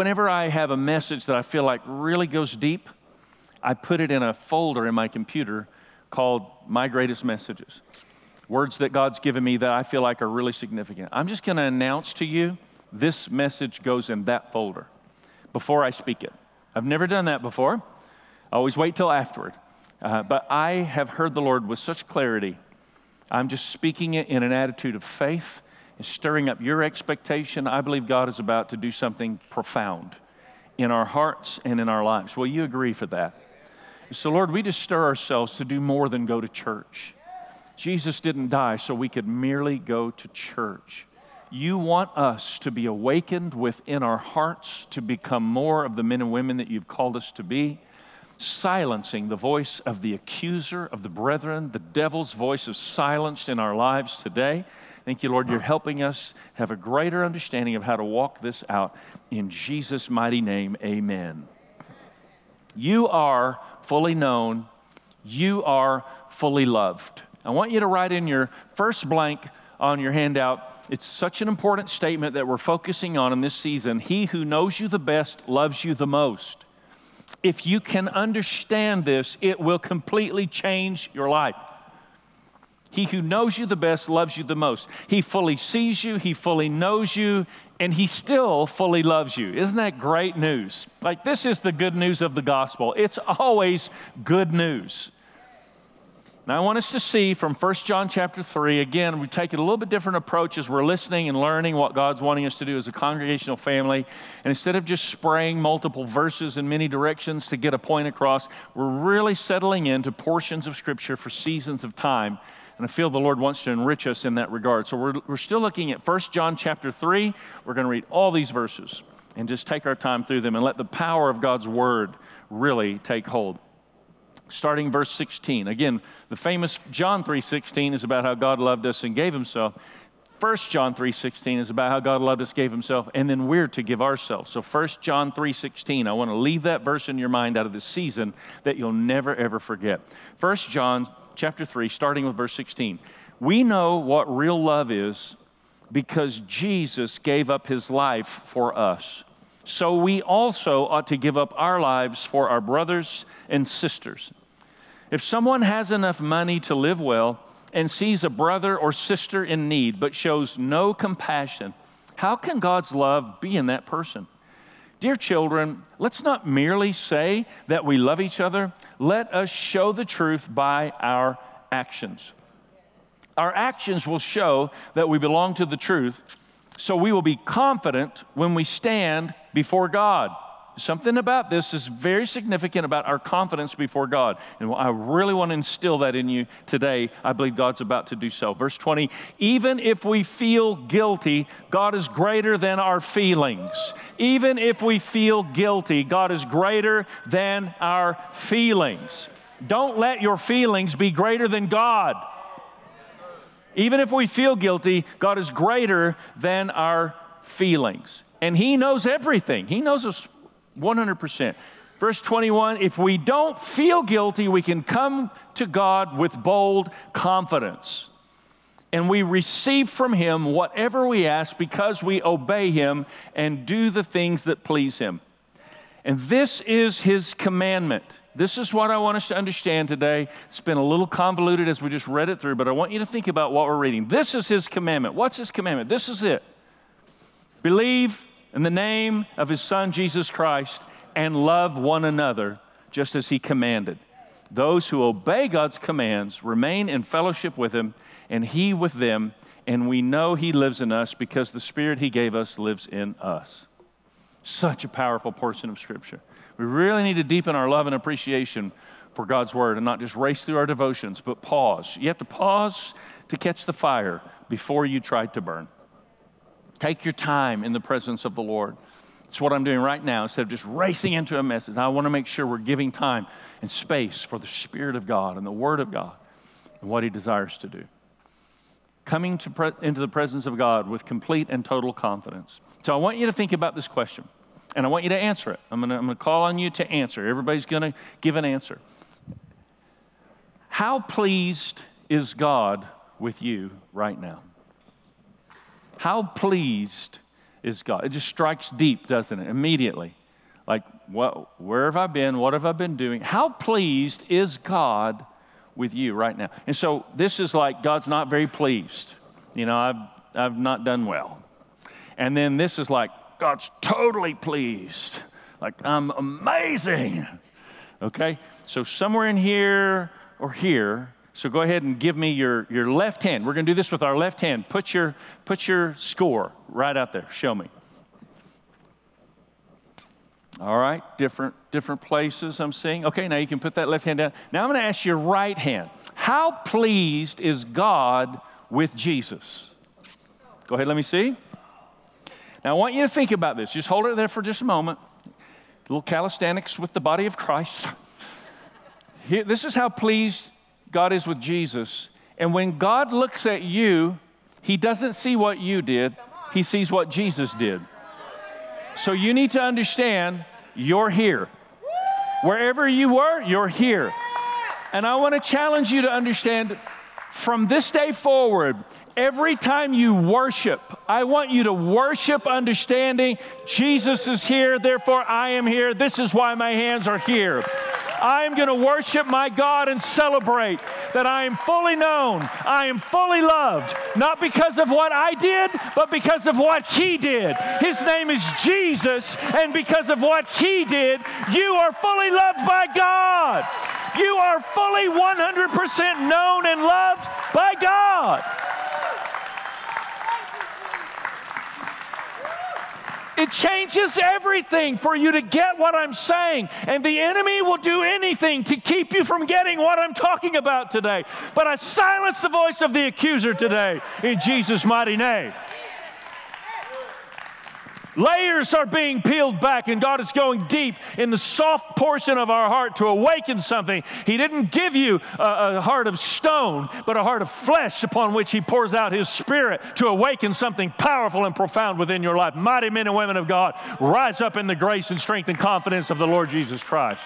whenever I have a message that I feel like really goes deep, I put it in a folder in my computer called My Greatest Messages. Words that God's given me that I feel like are really significant. I'm just going to announce to you this message goes in that folder before I speak it. I've never done that before. I always wait till afterward. Uh, but I have heard the Lord with such clarity. I'm just speaking it in an attitude of faith and stirring up your expectation. I believe God is about to do something profound in our hearts and in our lives. Will you agree for that? So, Lord, we just stir ourselves to do more than go to church. Jesus didn't die so we could merely go to church. You want us to be awakened within our hearts to become more of the men and women that you've called us to be, silencing the voice of the accuser of the brethren. The devil's voice is silenced in our lives today. Thank you, Lord, you're helping us have a greater understanding of how to walk this out. In Jesus' mighty name, amen. You are fully known, you are fully loved. I want you to write in your first blank on your handout. It's such an important statement that we're focusing on in this season. He who knows you the best loves you the most. If you can understand this, it will completely change your life. He who knows you the best loves you the most. He fully sees you, he fully knows you, and he still fully loves you. Isn't that great news? Like, this is the good news of the gospel. It's always good news. Now, I want us to see from 1 John chapter 3, again, we take a little bit different approach as we're listening and learning what God's wanting us to do as a congregational family. And instead of just spraying multiple verses in many directions to get a point across, we're really settling into portions of Scripture for seasons of time and I feel the Lord wants to enrich us in that regard. So we're, we're still looking at 1 John chapter 3. We're going to read all these verses and just take our time through them and let the power of God's word really take hold. Starting verse 16. Again, the famous John 3:16 is about how God loved us and gave himself. 1 John 3:16 is about how God loved us, gave himself, and then we're to give ourselves. So 1 John 3:16, I want to leave that verse in your mind out of this season that you'll never ever forget. 1 John chapter 3, starting with verse 16. We know what real love is because Jesus gave up his life for us. So we also ought to give up our lives for our brothers and sisters. If someone has enough money to live well and sees a brother or sister in need but shows no compassion, how can God's love be in that person? Dear children, let's not merely say that we love each other, let us show the truth by our actions. Our actions will show that we belong to the truth, so we will be confident when we stand before God. Something about this is very significant about our confidence before God. And I really want to instill that in you today. I believe God's about to do so. Verse 20 Even if we feel guilty, God is greater than our feelings. Even if we feel guilty, God is greater than our feelings. Don't let your feelings be greater than God. Even if we feel guilty, God is greater than our feelings. And He knows everything, He knows us 100%. Verse 21 if we don't feel guilty, we can come to God with bold confidence. And we receive from Him whatever we ask because we obey Him and do the things that please Him. And this is His commandment. This is what I want us to understand today. It's been a little convoluted as we just read it through, but I want you to think about what we're reading. This is His commandment. What's His commandment? This is it. Believe in the name of His Son, Jesus Christ, and love one another just as he commanded. Those who obey God's commands remain in fellowship with him, and he with them, and we know he lives in us because the Spirit he gave us lives in us. Such a powerful portion of Scripture. We really need to deepen our love and appreciation for God's Word and not just race through our devotions, but pause. You have to pause to catch the fire before you try to burn. Take your time in the presence of the Lord. It's what I'm doing right now instead of just racing into a message. I want to make sure we're giving time and space for the Spirit of God and the Word of God and what He desires to do. Coming to pre- into the presence of God with complete and total confidence. So I want you to think about this question and I want you to answer it. I'm going to, call on you to answer. Everybody's going to give an answer. How pleased is God with you right now? How pleased is God. It just strikes deep, doesn't it? Immediately. Like, what, where have I been? What have I been doing? How pleased is God with you right now? And so this is like God's not very pleased. You know, I've, I've not done well. And then this is like God's totally pleased. Like, I'm amazing. Okay? So somewhere in here or here, so go ahead and give me your, your left hand. We're going to do this with our left hand. Put your, put your score right out there. Show me. All right, different, different places I'm seeing. Okay, now you can put that left hand down. Now I'm going to ask your right hand. How pleased is God with Jesus? Go ahead, let me see. Now I want you to think about this. Just hold it there for just a moment. A little calisthenics with the body of Christ. Here, this is how pleased God is with Jesus. And when God looks at you, he doesn't see what you did, he sees what Jesus did. So you need to understand you're here. Wherever you were, you're here. And I want to challenge you to understand from this day forward, every time you worship, I want you to worship understanding Jesus is here, therefore I am here. This is why my hands are here. I am going to worship my God and celebrate that I am fully known, I am fully loved, not because of what I did, but because of what He did. His name is Jesus, and because of what He did, you are fully loved by God. You are fully 100% known and loved by God. It changes everything for you to get what I'm saying. And the enemy will do anything to keep you from getting what I'm talking about today. But I silence the voice of the accuser today in Jesus' mighty name. Layers are being peeled back, and God is going deep in the soft portion of our heart to awaken something. He didn't give you a, a, heart of stone, but a heart of flesh upon which He pours out His Spirit to awaken something powerful and profound within your life. Mighty men and women of God, rise up in the grace and strength and confidence of the Lord Jesus Christ.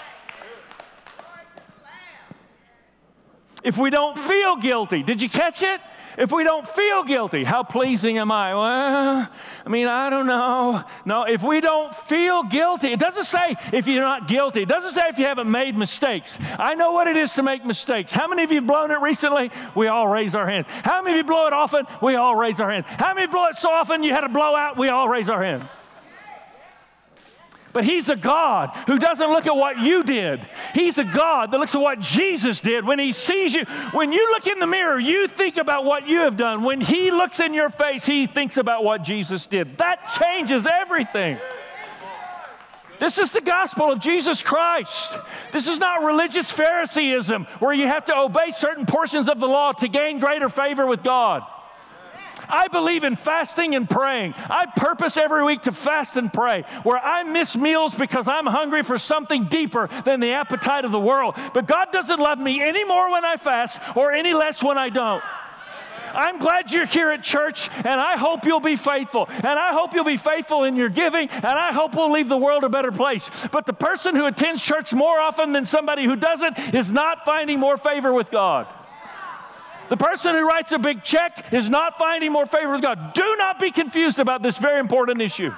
If we don't feel guilty, did you catch it? If we don't feel guilty, how pleasing am I? Well, I mean, I don't know. No, if we don't feel guilty, it doesn't say if you're not guilty. It doesn't say if you haven't made mistakes. I know what it is to make mistakes. How many of you have blown it recently? We all raise our hands. How many of you blow it often? We all raise our hands. How many blow it so often you had a blowout? We all raise our hands. But He's a God who doesn't look at what you did. He's a God that looks at what Jesus did. When He sees you, when you look in the mirror, you think about what you have done. When He looks in your face, He thinks about what Jesus did. That changes everything. This is the gospel of Jesus Christ. This is not religious Phariseeism where you have to obey certain portions of the law to gain greater favor with God. I believe in fasting and praying. I purpose every week to fast and pray, where I miss meals because I'm hungry for something deeper than the appetite of the world. But God doesn't love me any more when I fast or any less when I don't. I'm glad you're here at church, and I hope you'll be faithful. And I hope you'll be faithful in your giving, and I hope we'll leave the world a better place. But the person who attends church more often than somebody who doesn't is not finding more favor with God. The person who writes a big check is not finding more favor with God. Do not be confused about this very important issue.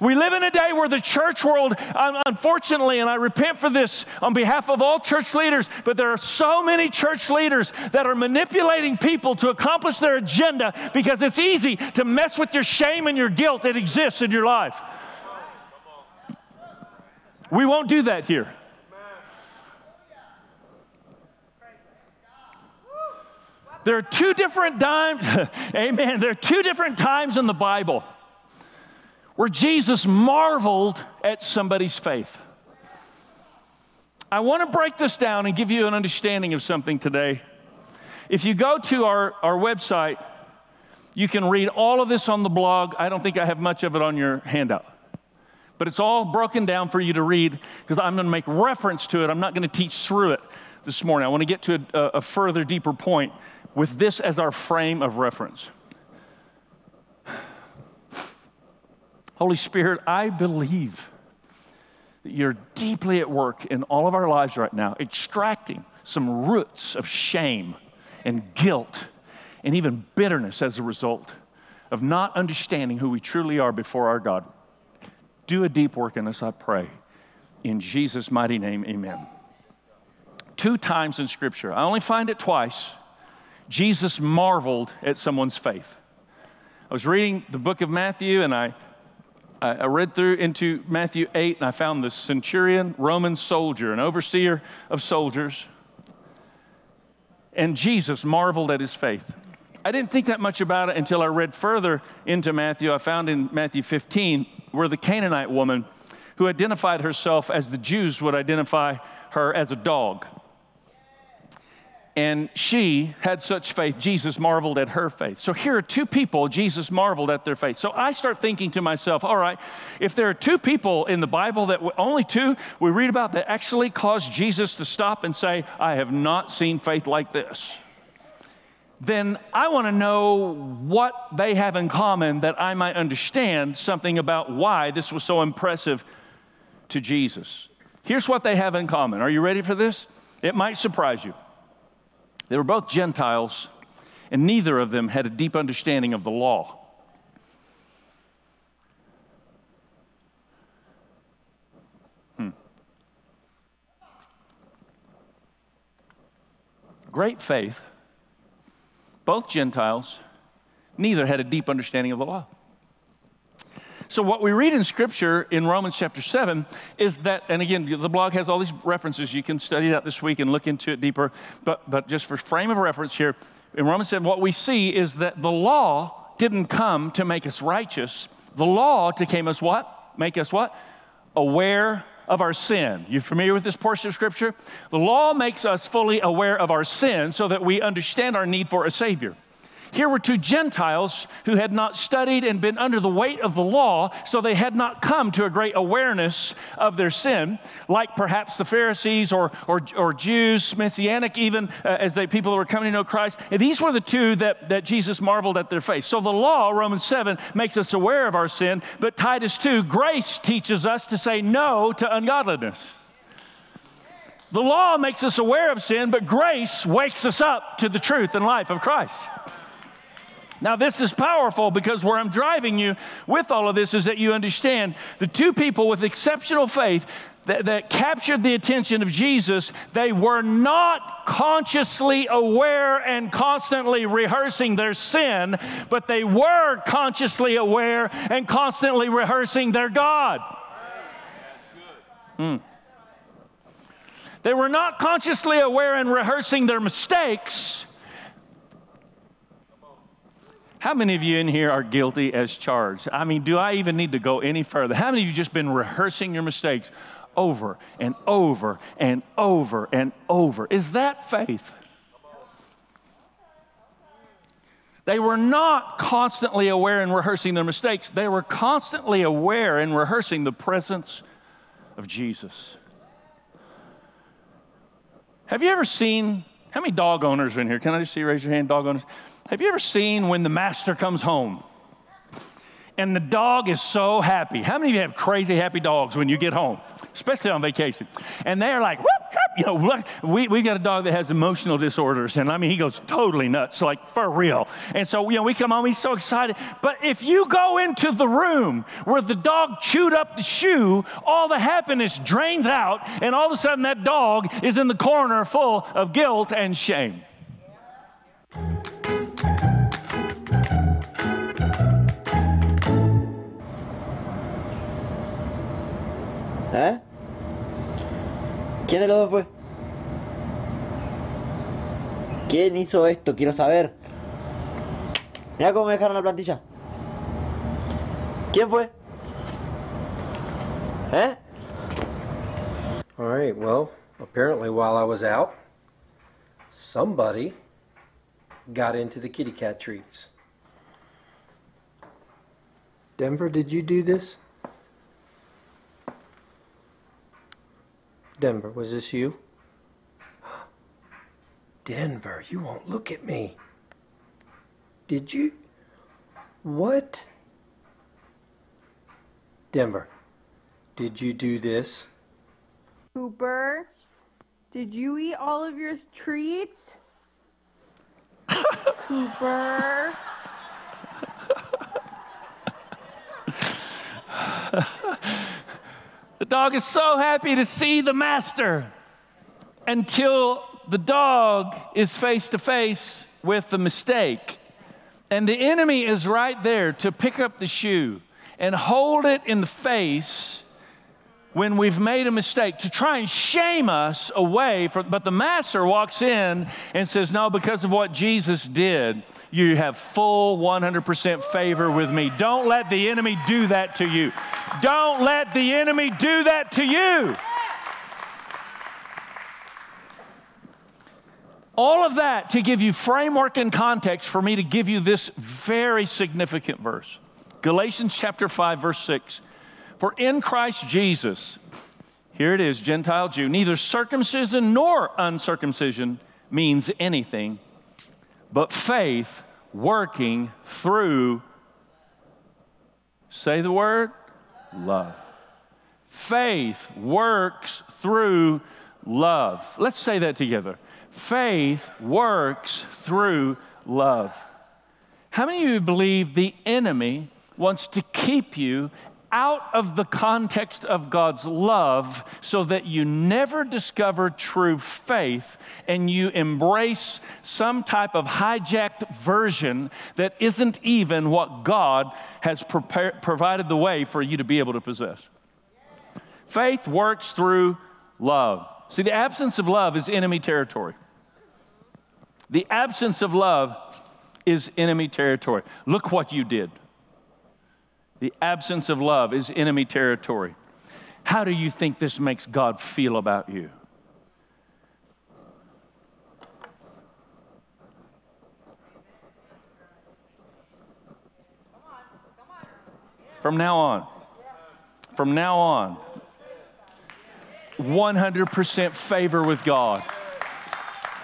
We live in a day where the church world, unfortunately, and I repent for this on behalf of all church leaders, but there are so many church leaders that are manipulating people to accomplish their agenda because it's easy to mess with your shame and your guilt that exists in your life. We won't do that here. There are two different times, amen. There are two different times in the Bible where Jesus marveled at somebody's faith. I want to break this down and give you an understanding of something today. If you go to our, our website, you can read all of this on the blog. I don't think I have much of it on your handout. But it's all broken down for you to read because I'm going to make reference to it. I'm not going to teach through it this morning. I want to get to a, a further, deeper point with this as our frame of reference. Holy Spirit, I believe that you're deeply at work in all of our lives right now, extracting some roots of shame and guilt and even bitterness as a result. of not understanding who we truly are before our God. Do a deep work in us, I pray. In Jesus' mighty name, amen. Two times in Scripture, I only find it twice, Jesus marveled at someone's faith. I was reading the book of Matthew and I, I read through into Matthew 8 and I found the centurion, Roman soldier, an overseer of soldiers. And Jesus marveled at his faith. I didn't think that much about it until I read further into Matthew. I found in Matthew 15 where the Canaanite woman, who identified herself as the Jews would identify her as a dog, and she had such faith, Jesus marveled at her faith. So here are two people, Jesus marveled at their faith. So I start thinking to myself, all right, if there are two people in the Bible that only two we read about that actually caused Jesus to stop and say, I have not seen faith like this, then I want to know what they have in common that I might understand something about why this was so impressive to Jesus. Here's what they have in common. Are you ready for this? It might surprise you. They were both Gentiles, and neither of them had a deep understanding of the law. Hmm. Great faith, both Gentiles, neither had a deep understanding of the law. So, what we read in Scripture in Romans chapter 7 is that, and again, the blog has all these references. You can study it out this week and look into it deeper. But, but just for frame of reference here, in Romans 7, what we see is that the law didn't come to make us righteous. The law to came us what? Make us what? Aware of our sin. You familiar with this portion of Scripture? The law makes us fully aware of our sin so that we understand our need for a Savior. Here were two Gentiles who had not studied and been under the weight of the law, so they had not come to a great awareness of their sin, like perhaps the Pharisees or, or, or Jews, Messianic even, uh, as they people were coming to know Christ. And these were the two that, that Jesus marveled at their faith. So the law, Romans 7, makes us aware of our sin, but Titus 2, grace teaches us to say no to ungodliness. The law makes us aware of sin, but grace wakes us up to the truth and life of Christ. Now, this is powerful because where I'm driving you with all of this is that you understand the two people with exceptional faith that, that, captured the attention of Jesus, they were not consciously aware and constantly rehearsing their sin, but they were consciously aware and constantly rehearsing their God. Mm. They were not consciously aware and rehearsing their mistakes how many of you in here are guilty as charged? I mean, do I even need to go any further? How many of you just been rehearsing your mistakes over and over and over and over? Is that faith? They were not constantly aware and rehearsing their mistakes. They were constantly aware and rehearsing the presence of Jesus. Have you ever seen, how many dog owners are in here? Can I just see, raise your hand, dog owners? Have you ever seen when the master comes home and the dog is so happy? How many of you have crazy happy dogs when you get home, especially on vacation? And they're like, whoop, whoop. you know, we, we got a dog that has emotional disorders, and I mean, he goes totally nuts, like for real. And so, you know, we come home, he's so excited. But if you go into the room where the dog chewed up the shoe, all the happiness drains out, and all of a sudden that dog is in the corner full of guilt and shame. ¿Quién de los dos fue? ¿Quién hizo esto? Quiero saber. Mira cómo me dejaron la plantilla. ¿Quién fue? ¿Eh? All right, well, apparently while I was out, somebody got into the kitty cat treats. Denver, did you do this? Denver, was this you? Denver, you won't look at me. Did you? What? Denver, did you do this? Cooper, did you eat all of your treats? Cooper. the dog is so happy to see the master until the dog is face to face with the mistake. And the enemy is right there to pick up the shoe and hold it in the face when we've made a mistake to try and shame us away from but the master walks in and says no because of what jesus did you have full 100% favor with me. Don't let the enemy do that to you. Don't let the enemy do that to you. All of that to give you framework and context for me to give you this very significant verse. Galatians chapter 5 verse 6 for in Christ Jesus, here it is, Gentile Jew, neither circumcision nor uncircumcision means anything, but faith working through, say the word, love. Faith works through love. Let's say that together. Faith works through love. How many of you believe the enemy wants to keep you out of the context of God's love so that you never discover true faith and you embrace some type of hijacked version that isn't even what God has prepared, provided the way for you to be able to possess. Faith works through love. See, the absence of love is enemy territory. The absence of love is enemy territory. Look what you did. The absence of love is enemy territory. How do you think this makes God feel about you? From now on, from now on, 100% favor with God.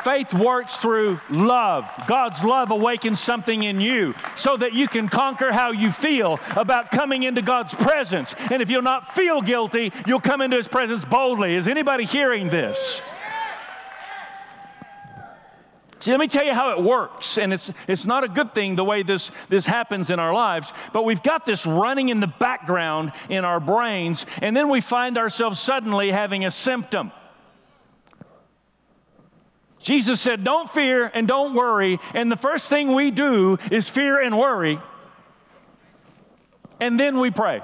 Faith works through love. God's love awakens something in you so that you can conquer how you feel about coming into God's presence. And if you'll not feel guilty, you'll come into His presence boldly. Is anybody hearing this? See, let me tell you how it works. And it's, it's not a good thing the way this, this happens in our lives, but we've got this running in the background in our brains, and then we find ourselves suddenly having a symptom. Jesus said, Don't fear and don't worry. And the first thing we do is fear and worry. And then we pray.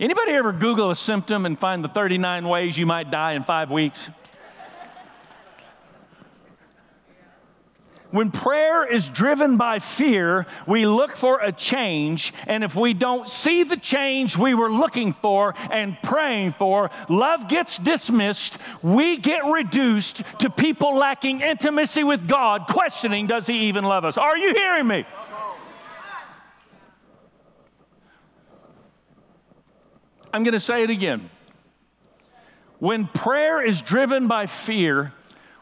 Anybody ever Google a symptom and find the 39 ways you might die in five weeks? When prayer is driven by fear, we look for a change, and if we don't see the change we were looking for and praying for, love gets dismissed. We get reduced to people lacking intimacy with God, questioning, does He even love us? Are you hearing me? I'm going to say it again. When prayer is driven by fear,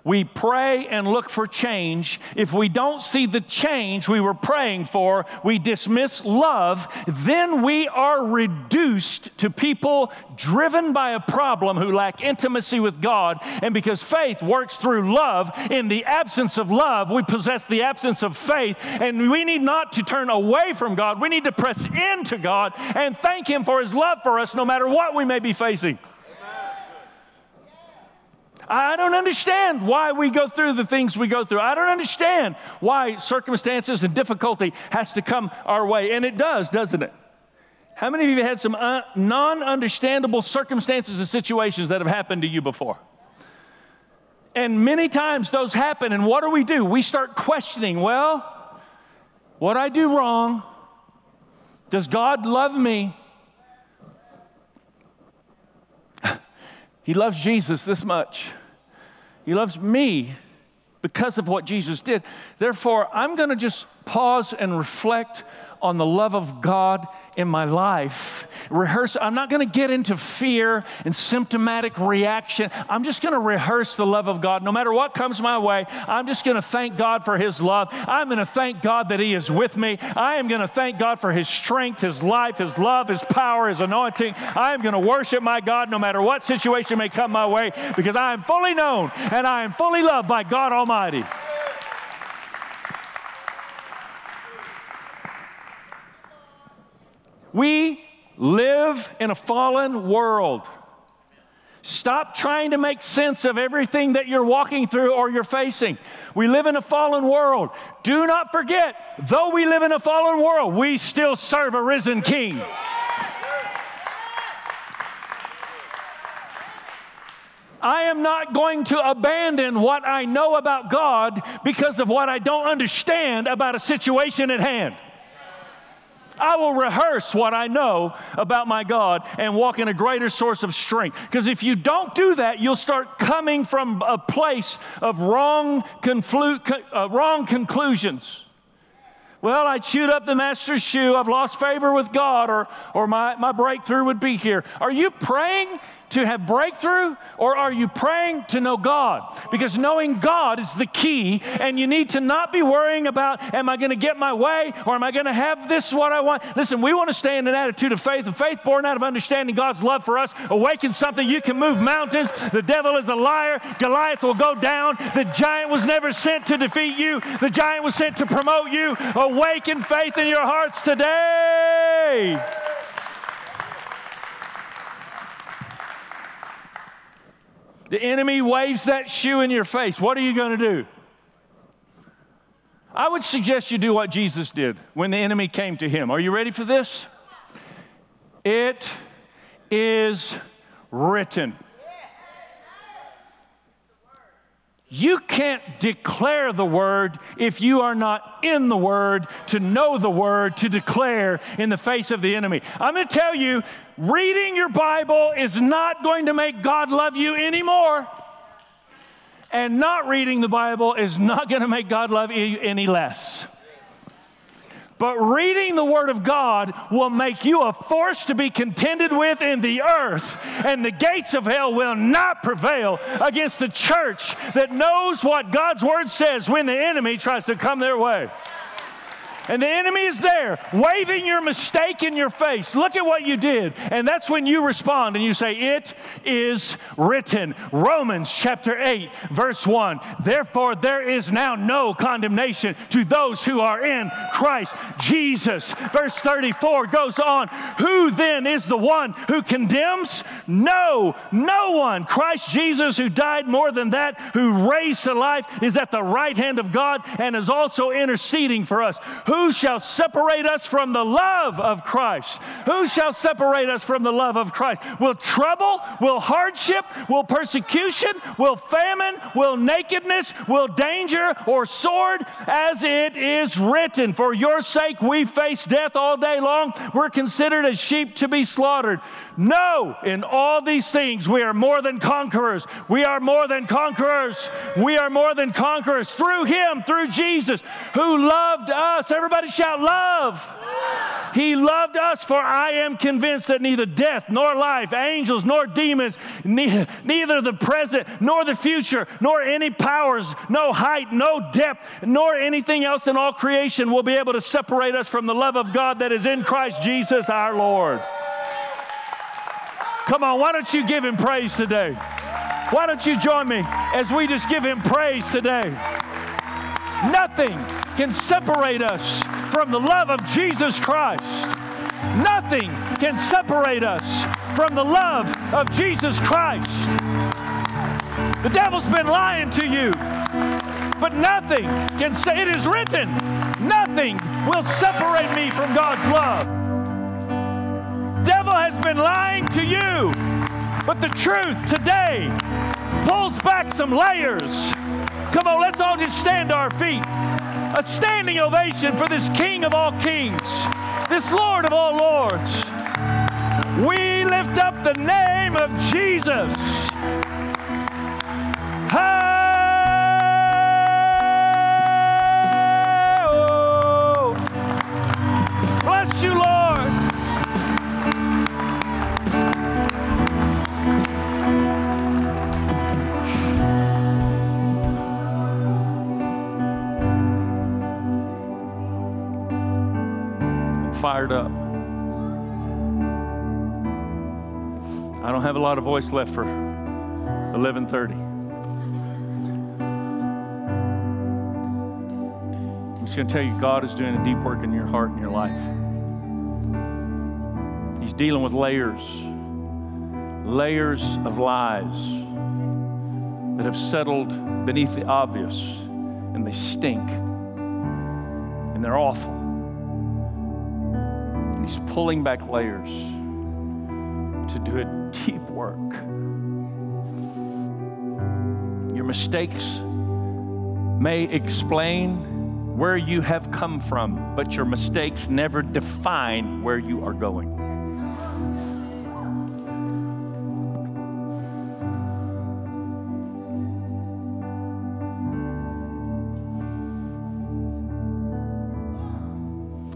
we pray and look for change. If we don't see the change we were praying for, we dismiss love, then we are reduced to people driven by a problem who lack intimacy with God. And because faith works through love, in the absence of love, we possess the absence of faith. And we need not to turn away from God, we need to press into God and thank Him for His love for us no matter what we may be facing. I don't understand why we go through the things we go through. I don't understand why circumstances and difficulty has to come our way. And it does, doesn't it? How many of you have had some uh, non understandable circumstances and situations that have happened to you before? And many times those happen, and what do we do? We start questioning, well, what I do wrong? Does God love me? He loves Jesus this much. He loves me because of what Jesus did. Therefore, I'm going to just pause and reflect on the love of God in my life. Rehearse, I'm not going to get into fear and symptomatic reaction. I'm just going to rehearse the love of God. No matter what comes my way, I'm just going to thank God for His love. I'm going to thank God that He is with me. I am going to thank God for His strength, His life, His love, His power, His anointing. I am going to worship my God no matter what situation may come my way because I am fully known and I am fully loved by God Almighty. We live in a fallen world. Stop trying to make sense of everything that you're walking through or you're facing. We live in a fallen world. Do not forget, though we live in a fallen world, we still serve a risen king. I am not going to abandon what I know about God because of what I don't understand about a situation at hand. I will rehearse what I know about my God and walk in a greater source of strength. Because if you don't do that, you'll start coming from a place of wrong, conflu- uh, wrong conclusions. Well, I chewed up the master's shoe. I've lost favor with God, or, or my, my breakthrough would be here. Are you praying to have breakthrough or are you praying to know God? Because knowing God is the key, and you need to not be worrying about, am I going to get my way or am I going to have this what I want? Listen, we want to stay in an attitude of faith, and faith born out of understanding God's love for us. Awaken something. You can move mountains. The devil is a liar. Goliath will go down. The giant was never sent to defeat you, the giant was sent to promote you. Awaken faith in your hearts today. The enemy waves that shoe in your face. What are you going to do? I would suggest you do what Jesus did when the enemy came to him. Are you ready for this? It is written. You can't declare the word if you are not in the word to know the word to declare in the face of the enemy. I'm going to tell you, reading your Bible is not going to make God love you anymore. And not reading the Bible is not going to make God love you any less. But reading the Word of God will make you a force to be contended with in the earth, and the gates of hell will not prevail against the church that knows what God's Word says when the enemy tries to come their way. And the enemy is there, waving your mistake in your face. Look at what you did. And that's when you respond and you say, It is written. Romans chapter 8, verse 1. Therefore, there is now no condemnation to those who are in Christ Jesus. Verse 34 goes on. Who then is the one who condemns? No, no one. Christ Jesus, who died more than that, who raised to life, is at the right hand of God and is also interceding for us. Who shall separate us from the love of Christ? Who shall separate us from the love of Christ? Will trouble, will hardship, will persecution, will famine, will nakedness, will danger or sword? As it is written, For your sake we face death all day long. We're considered as sheep to be slaughtered. No, in all these things we are more than conquerors. We are more than conquerors. We are more than conquerors through Him, through Jesus, who loved us. Shout, Love. He loved us, for I am convinced that neither death nor life, angels nor demons, ne- neither the present nor the future, nor any powers, no height, no depth, nor anything else in all creation will be able to separate us from the love of God that is in Christ Jesus our Lord. Come on, why don't you give him praise today? Why don't you join me as we just give him praise today? Nothing can separate us from the love of Jesus Christ. Nothing can separate us from the love of Jesus Christ. The devil's been lying to you, but nothing can say, it is written, nothing will separate me from God's love. Devil has been lying to you, but the truth today pulls back some layers. Come on, let's all just stand to our feet. A standing ovation for this King of all kings, this Lord of all lords. We lift up the name of Jesus. Oh, lot of voice left for 11:30. I'm just going to tell you, God is doing a deep work in your heart and your life. He's dealing with layers, layers of lies that have settled beneath the obvious and they stink and they're awful. And he's pulling back layers to do a deep work. Your mistakes may explain where you have come from, but your mistakes never define where you are going.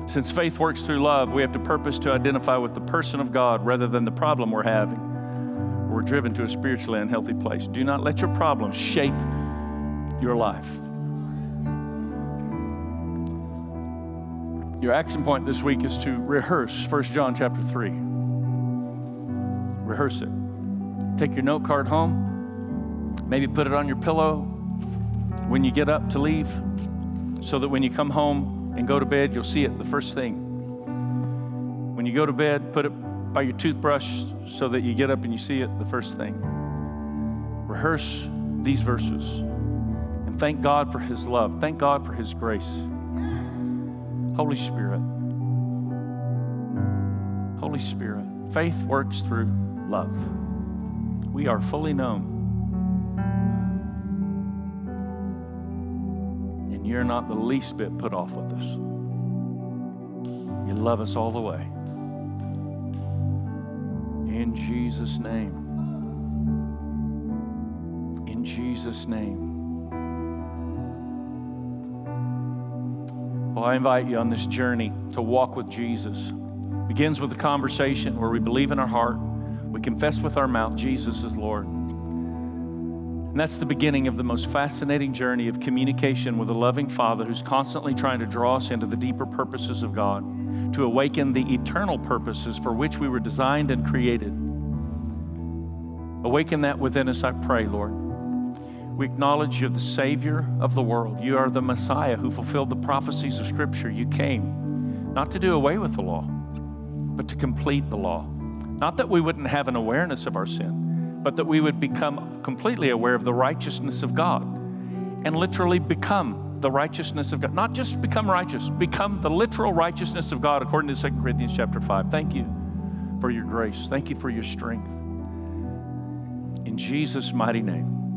Since faith works through love, we have to purpose to identify with the person of God rather than the problem we're having. We're driven to a spiritually unhealthy place. Do not let your problems shape your life. Your action point this week is to rehearse 1 John chapter 3. Rehearse it. Take your note card home, maybe put it on your pillow when you get up to leave, so that when you come home, and go to bed, you'll see it the first thing. When you go to bed, put it by your toothbrush so that you get up and you see it the first thing. Rehearse these verses and thank God for His love. Thank God for His grace. Holy Spirit, Holy Spirit, faith works through love. We are fully known. You're not the least bit put off with us. You love us all the way. In Jesus' name. In Jesus' name. Well, I invite you on this journey to walk with Jesus. It begins with a conversation where we believe in our heart, we confess with our mouth Jesus is Lord. And that's the beginning of the most fascinating journey of communication with a loving Father who's constantly trying to draw us into the deeper purposes of God, to awaken the eternal purposes for which we were designed and created. Awaken that within us, I pray, Lord. We acknowledge you're the Savior of the world. You are the Messiah who fulfilled the prophecies of Scripture. You came not to do away with the law, but to complete the law. Not that we wouldn't have an awareness of our sin, but that we would become completely aware of the righteousness of God and literally become the righteousness of God. Not just become righteous, become the literal righteousness of God according to 2 Corinthians chapter 5. Thank you for your grace. Thank you for your strength. In Jesus' mighty name.